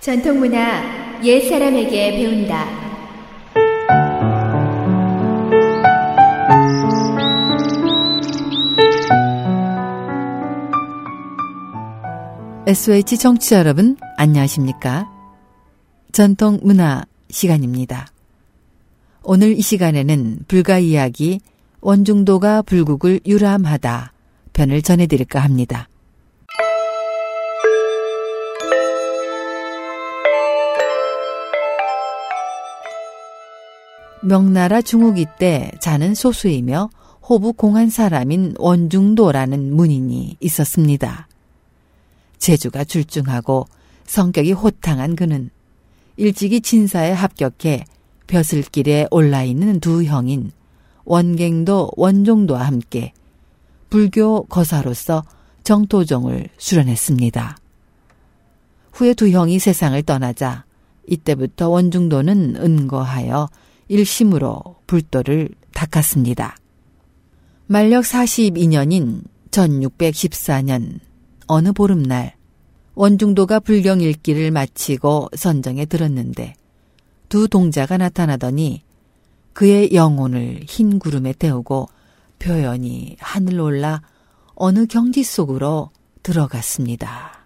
전통문화 옛 사람에게 배운다. SOH 청취자 여러분, 안녕하십니까? 전통문화 시간입니다. 오늘 이 시간에는 불가 이야기 원중도가 불국을 유람하다 편을 전해드릴까 합니다. 명나라 중후기 때 자는 소수이며 호부 공한 사람인 원중도라는 문인이 있었습니다. 재주가 출중하고 성격이 호탕한 그는 일찍이 진사에 합격해 벼슬길에 올라 있는 두 형인 원갱도 원종도와 함께 불교 거사로서 정토종을 수련했습니다. 후에 두 형이 세상을 떠나자 이때부터 원중도는 은거하여 일심으로 불도를 닦았습니다. 만력 42년인 1614년 어느 보름날 원중도가 불경 읽기를 마치고 선정에 들었는데 두 동자가 나타나더니 그의 영혼을 흰 구름에 태우고 표현이 하늘 올라 어느 경지 속으로 들어갔습니다.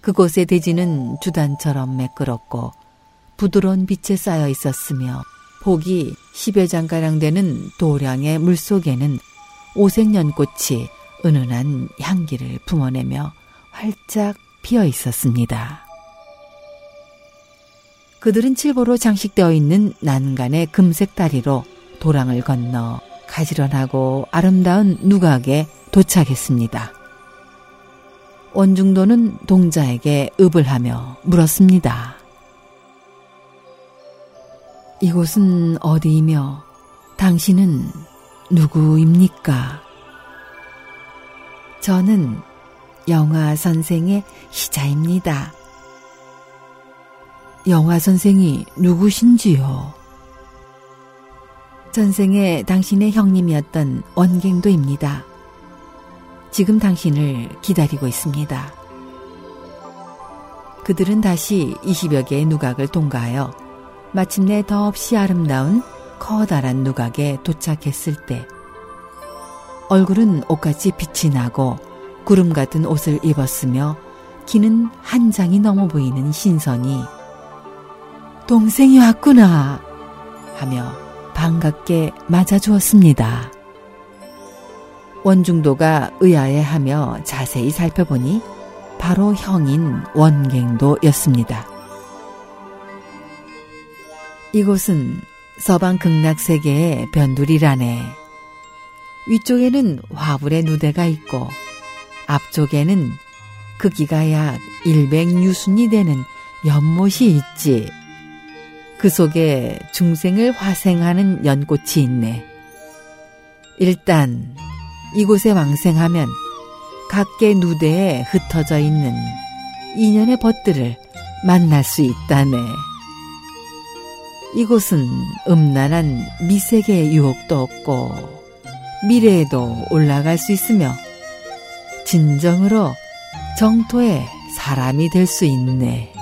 그곳의 대지는 주단처럼 매끄럽고 부드러운 빛에 쌓여 있었으며 폭이 10여 장가량 되는 도량의 물속에는 오색연꽃이 은은한 향기를 품어내며 활짝 피어 있었습니다. 그들은 칠보로 장식되어 있는 난간의 금색 다리로 도랑을 건너 가지런하고 아름다운 누각에 도착했습니다. 원중도는 동자에게 읍을 하며 물었습니다. 이곳은 어디이며 당신은 누구입니까? 저는 영화 선생의 희자입니다. 영화 선생이 누구신지요? 전생에 당신의 형님이었던 원갱도입니다. 지금 당신을 기다리고 있습니다. 그들은 다시 20여 개의 누각을 통과하여 마침내 더없이 아름다운 커다란 누각에 도착했을 때 얼굴은 옷같이 빛이 나고 구름 같은 옷을 입었으며 키는 한 장이 넘어 보이는 신선이 동생이 왔구나 하며 반갑게 맞아주었습니다. 원중도가 의아해하며 자세히 살펴보니 바로 형인 원갱도였습니다. 이곳은 서방 극락 세계의 변두리라네. 위쪽에는 화불의 누대가 있고 앞쪽에는 크기가 약 100유순이 되는 연못이 있지. 그 속에 중생을 화생하는 연꽃이 있네. 일단 이곳에 왕생하면 각계 누대에 흩어져 있는 인연의 벗들을 만날 수 있다네. 이곳은 음란한 미세계의 유혹도 없고 미래에도 올라갈 수 있으며 진정으로 정토의 사람이 될 수 있네.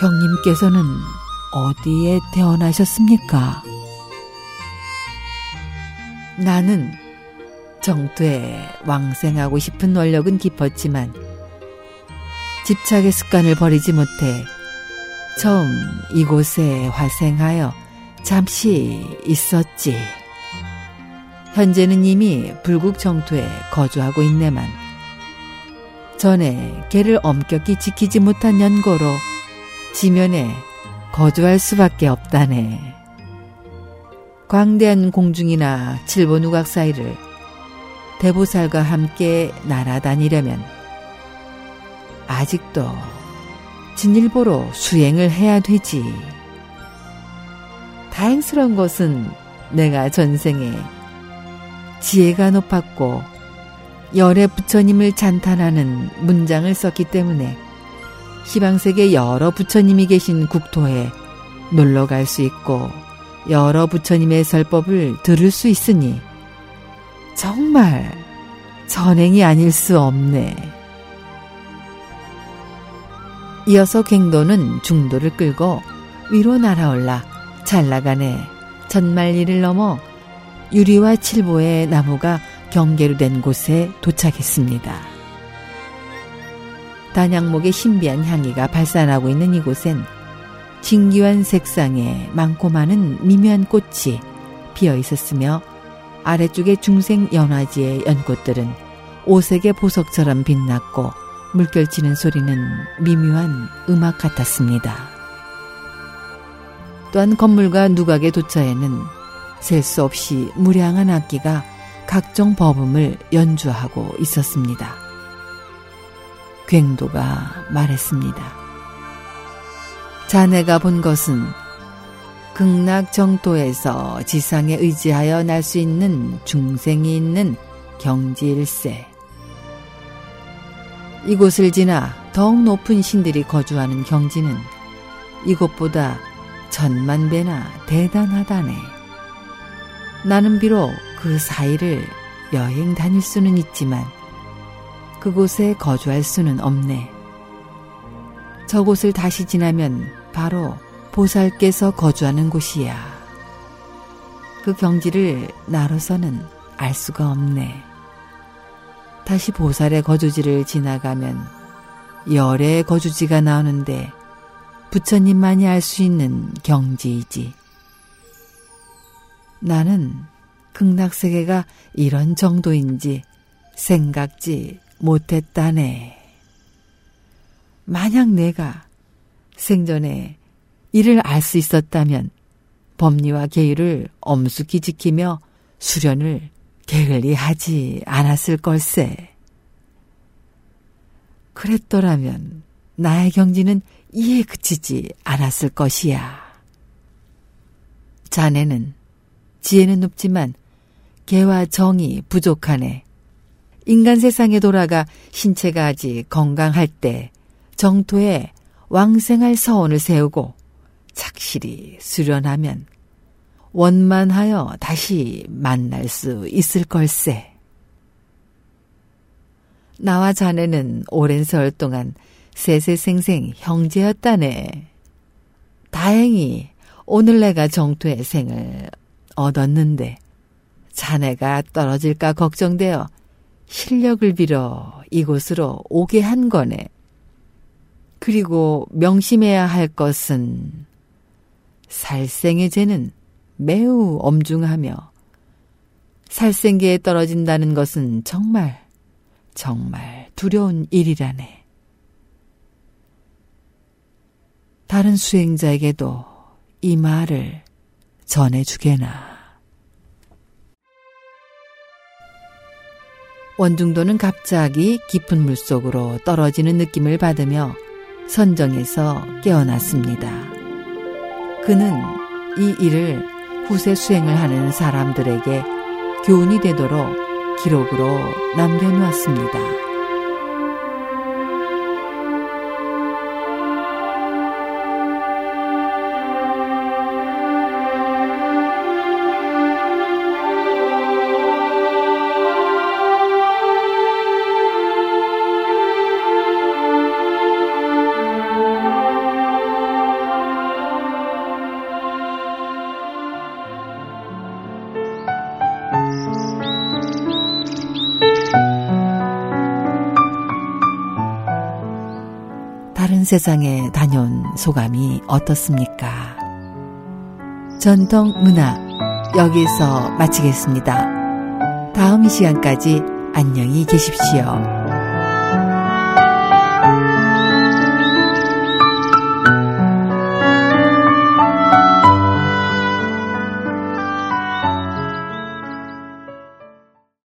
형님께서는 어디에 태어나셨습니까? 나는 정토에 왕생하고 싶은 원력은 깊었지만 집착의 습관을 버리지 못해 처음 이곳에 화생하여 잠시 있었지. 현재는 이미 불국 정토에 거주하고 있네만 전에 개를 엄격히 지키지 못한 연고로 지면에 거주할 수밖에 없다네. 광대한 공중이나 칠보 누각 사이를 대보살과 함께 날아다니려면 아직도 진일보로 수행을 해야 되지. 다행스러운 것은 내가 전생에 지혜가 높았고 열의 부처님을 찬탄하는 문장을 썼기 때문에 희방세계 여러 부처님이 계신 국토에 놀러 갈 수 있고 여러 부처님의 설법을 들을 수 있으니 정말 전행이 아닐 수 없네. 이어서 갱도는 중도를 끌고 위로 날아올라 잘 나가네 전말리를 넘어 유리와 칠보의 나무가 경계로 된 곳에 도착했습니다. 단양목의 신비한 향기가 발산하고 있는 이곳엔 진기환 색상의 많고 많은 미묘한 꽃이 피어 있었으며 아래쪽의 중생 연화지의 연꽃들은 오색의 보석처럼 빛났고 물결치는 소리는 미묘한 음악 같았습니다. 또한 건물과 누각의 도처에는 셀 수 없이 무량한 악기가 각종 버음을 연주하고 있었습니다. 괭도가 말했습니다. 자네가 본 것은 극락 정토에서 지상에 의지하여 날 수 있는 중생이 있는 경지일세. 이곳을 지나 더욱 높은 신들이 거주하는 경지는 이곳보다 천만 배나 대단하다네. 나는 비록 그 사이를 여행 다닐 수는 있지만 그곳에 거주할 수는 없네. 저곳을 다시 지나면 바로 보살께서 거주하는 곳이야. 그 경지를 나로서는 알 수가 없네. 다시 보살의 거주지를 지나가면 열의 거주지가 나오는데 부처님만이 알 수 있는 경지이지. 나는 극락세계가 이런 정도인지 생각지 못했다네. 만약 내가 생전에 이를 알 수 있었다면 법리와 계율을 엄숙히 지키며 수련을 게을리 하지 않았을 걸세. 그랬더라면 나의 경지는 이에 그치지 않았을 것이야. 자네는 지혜는 높지만 개와 정이 부족하네. 인간 세상에 돌아가 신체가 아직 건강할 때 정토에 왕생할 서원을 세우고 착실히 수련하면 원만하여 다시 만날 수 있을 걸세. 나와 자네는 오랜 세월 동안 세세생생 형제였다네. 다행히 오늘 내가 정토의 생을 얻었는데 자네가 떨어질까 걱정되어 실력을 빌어 이곳으로 오게 한 거네. 그리고 명심해야 할 것은 살생의 죄는 매우 엄중하며 살생계에 떨어진다는 것은 정말 정말 두려운 일이라네. 다른 수행자에게도 이 말을 전해주게나. 원중도는 갑자기 깊은 물속으로 떨어지는 느낌을 받으며 선정에서 깨어났습니다. 그는 이 일을 후세 수행을 하는 사람들에게 교훈이 되도록 기록으로 남겨놓았습니다. 세상에 다녀온 소감이 어떻습니까? 전통 문화 여기서 마치겠습니다. 다음 시간까지 안녕히 계십시오.